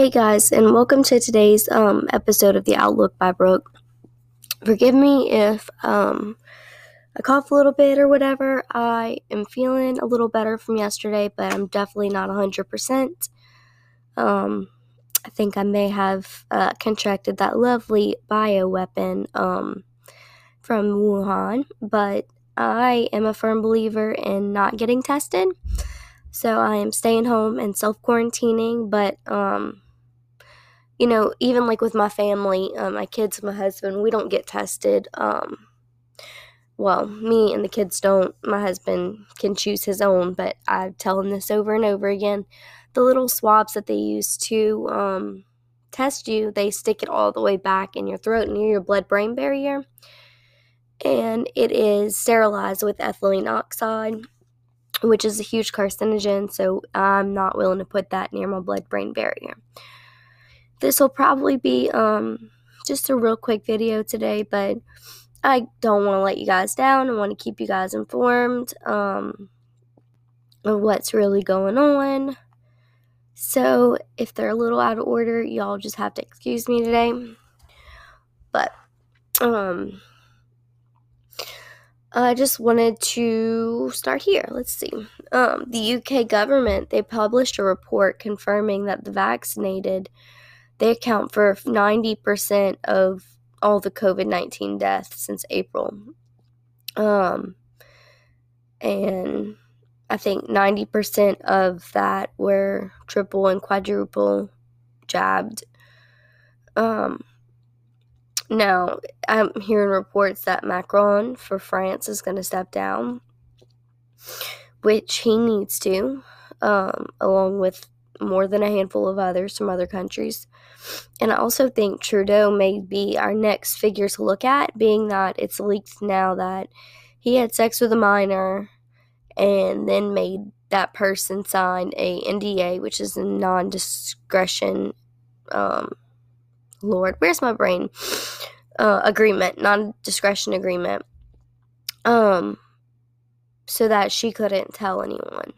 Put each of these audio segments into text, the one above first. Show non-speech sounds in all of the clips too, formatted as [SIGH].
Hey guys, and welcome to today's um, episode of the Outlook by Brooke. Forgive me if um, I cough a little bit or whatever. I am feeling a little better from yesterday, but I'm definitely not 100%. Um, I think I may have uh, contracted that lovely bioweapon um, from Wuhan, but I am a firm believer in not getting tested. So I am staying home and self quarantining, but um, you know, even like with my family, uh, my kids, my husband, we don't get tested. Um, well, me and the kids don't. My husband can choose his own, but I tell him this over and over again. The little swabs that they use to um, test you, they stick it all the way back in your throat near your blood brain barrier. And it is sterilized with ethylene oxide which is a huge carcinogen, so I'm not willing to put that near my blood brain barrier. This will probably be um, just a real quick video today, but I don't want to let you guys down. I want to keep you guys informed um, of what's really going on. So if they're a little out of order, y'all just have to excuse me today. But um I just wanted to start here. Let's see. Um, the UK government they published a report confirming that the vaccinated they account for 90% of all the COVID 19 deaths since April. Um, and I think 90% of that were triple and quadruple jabbed. Um, now, I'm hearing reports that Macron for France is going to step down, which he needs to, um, along with more than a handful of others from other countries. And I also think Trudeau may be our next figure to look at, being that it's leaked now that he had sex with a minor and then made that person sign a NDA, which is a non-discretion. Um, Lord, where's my brain? uh, agreement, non-discretion agreement, um, so that she couldn't tell anyone.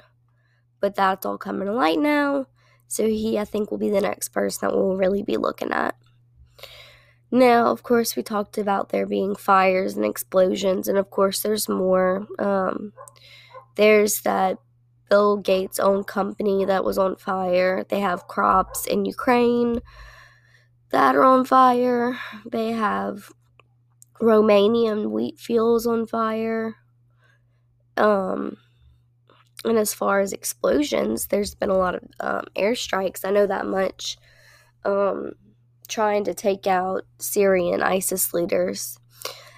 But that's all coming to light now. So he, I think, will be the next person that we'll really be looking at. Now, of course, we talked about there being fires and explosions, and of course, there's more. Um, there's that Bill Gates own company that was on fire. They have crops in Ukraine that are on fire. They have Romanian wheat fields on fire. Um, and as far as explosions, there's been a lot of um, airstrikes. I know that much. Um, trying to take out Syrian ISIS leaders.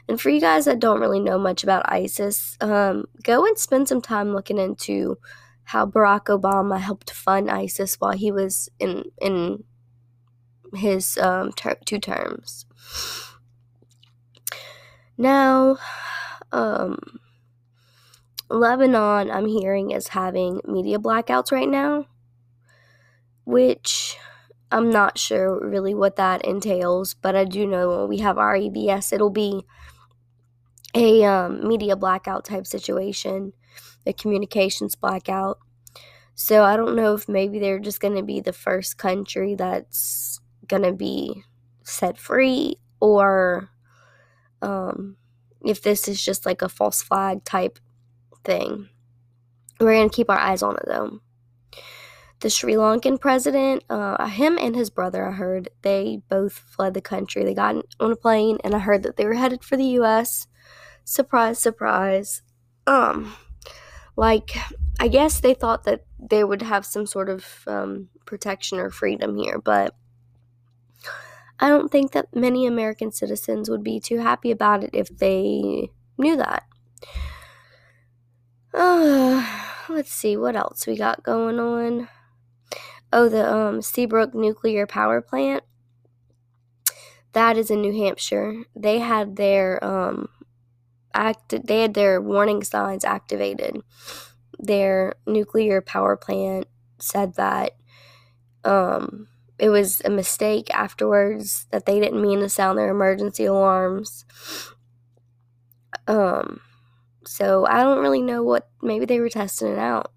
And for you guys that don't really know much about ISIS, um, go and spend some time looking into how Barack Obama helped fund ISIS while he was in in his um, ter- two terms. Now, um, Lebanon, I'm hearing, is having media blackouts right now, which I'm not sure really what that entails, but I do know when we have our EBS, it'll be a um, media blackout type situation, a communications blackout. So I don't know if maybe they're just going to be the first country that's gonna be set free or um, if this is just like a false flag type thing. We're gonna keep our eyes on it though. The Sri Lankan president, uh, him and his brother, I heard they both fled the country. They got on a plane, and I heard that they were headed for the U.S. Surprise, surprise. Um, like I guess they thought that they would have some sort of um, protection or freedom here, but I don't think that many American citizens would be too happy about it if they knew that. Uh, let's see what else we got going on. Oh, the um, Seabrook nuclear power plant. That is in New Hampshire. They had their um, act. They had their warning signs activated. Their nuclear power plant said that um, it was a mistake afterwards that they didn't mean to sound their emergency alarms. Um, so I don't really know what maybe they were testing it out,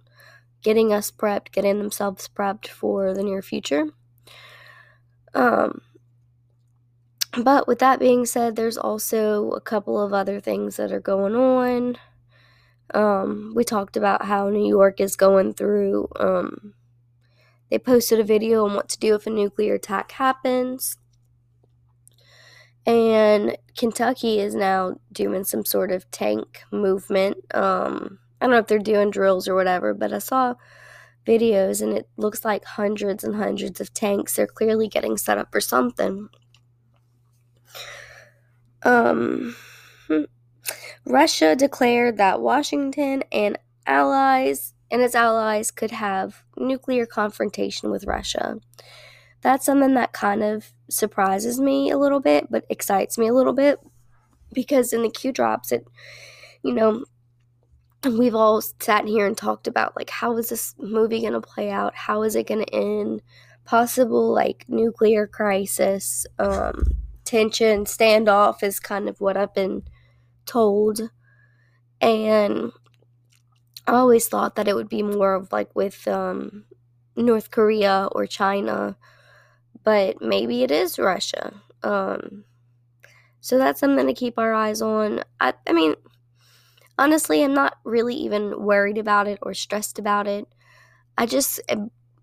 getting us prepped, getting themselves prepped for the near future. Um, but with that being said, there's also a couple of other things that are going on. Um, we talked about how New York is going through. Um, they posted a video on what to do if a nuclear attack happens. Kentucky is now doing some sort of tank movement. Um, I don't know if they're doing drills or whatever, but I saw videos and it looks like hundreds and hundreds of tanks. They're clearly getting set up for something. Um, hmm. Russia declared that Washington and allies and its allies could have nuclear confrontation with Russia. That's something that kind of surprises me a little bit, but excites me a little bit because in the Q drops, it, you know, we've all sat here and talked about like how is this movie going to play out? How is it going to end? Possible like nuclear crisis, um, tension, standoff is kind of what I've been told. And I always thought that it would be more of like with um, North Korea or China, but maybe it is Russia. Um, so that's something to keep our eyes on. I, I mean, honestly, I'm not really even worried about it or stressed about it. I just,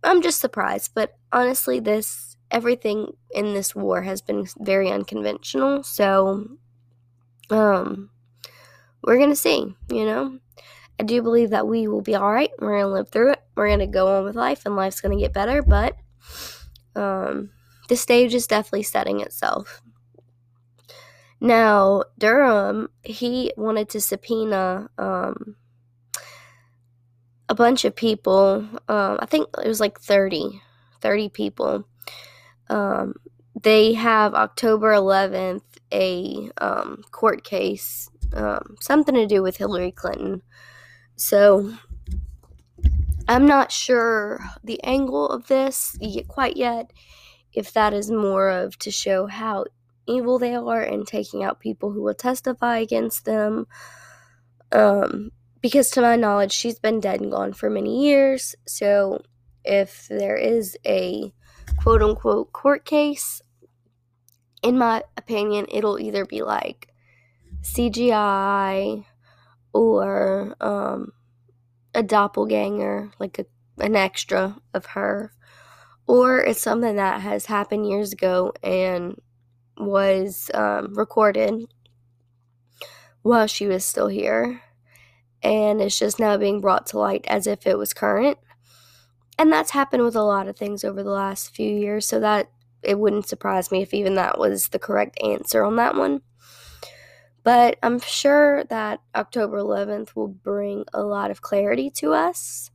I'm just surprised. But honestly, this, everything in this war has been very unconventional. So, um, we're going to see, you know? I do believe that we will be all right. We're going to live through it. We're going to go on with life, and life's going to get better. But um, the stage is definitely setting itself. Now, Durham, he wanted to subpoena um, a bunch of people. Um, I think it was like 30, 30 people. Um, they have October 11th a um, court case, um, something to do with Hillary Clinton. So I'm not sure the angle of this quite yet. If that is more of to show how evil they are and taking out people who will testify against them. Um, because to my knowledge, she's been dead and gone for many years. So if there is a quote unquote court case, in my opinion, it'll either be like CGI or um, a doppelganger, like a, an extra of her, or it's something that has happened years ago and was um, recorded while she was still here, and it's just now being brought to light as if it was current. And that's happened with a lot of things over the last few years, so that it wouldn't surprise me if even that was the correct answer on that one. But I'm sure that October 11th will bring a lot of clarity to us.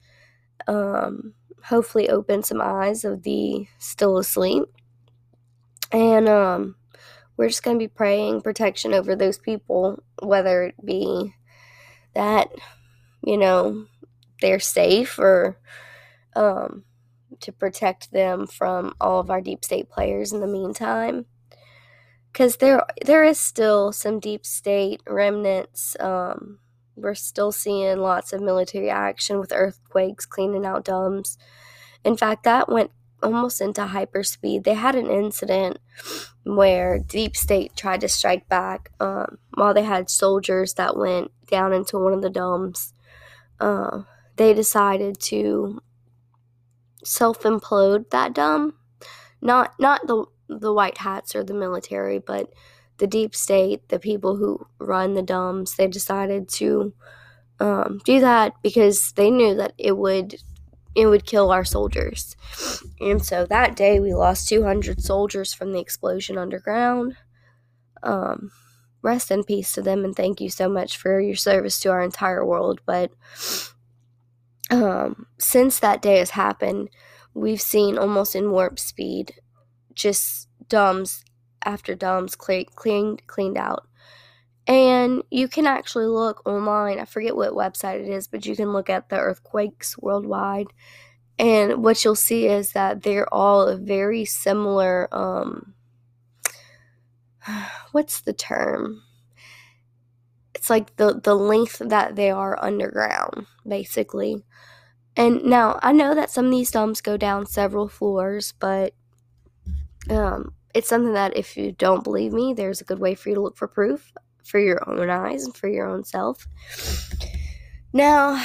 Um, hopefully, open some eyes of the still asleep. And um, we're just going to be praying protection over those people, whether it be that, you know, they're safe or um, to protect them from all of our deep state players in the meantime. Because there, there is still some deep state remnants. Um, we're still seeing lots of military action with earthquakes, cleaning out dumps. In fact, that went almost into hyperspeed. They had an incident where Deep State tried to strike back um, while they had soldiers that went down into one of the domes. Uh, they decided to self implode that dome. Not not the the white hats or the military, but the deep state, the people who run the domes, they decided to um, do that because they knew that it would it would kill our soldiers. And so that day we lost 200 soldiers from the explosion underground. Um, rest in peace to them and thank you so much for your service to our entire world. But um, since that day has happened, we've seen almost in warp speed just domes after domes cleaned cleaned out. And you can actually look online. I forget what website it is, but you can look at the earthquakes worldwide. And what you'll see is that they're all very similar. Um, [SIGHS] what's the term? It's like the, the length that they are underground, basically. And now I know that some of these domes go down several floors, but Um, it's something that if you don't believe me, there's a good way for you to look for proof for your own eyes and for your own self. Now,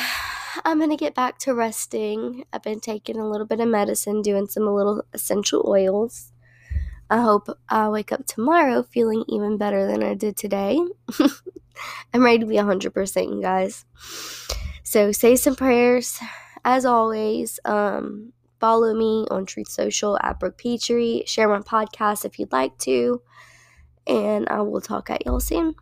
I'm going to get back to resting. I've been taking a little bit of medicine, doing some little essential oils. I hope I wake up tomorrow feeling even better than I did today. [LAUGHS] I'm ready to be 100%, you guys. So say some prayers. As always, um, follow me on Truth Social at Brooke Petrie. Share my podcast if you'd like to. And I will talk at y'all soon.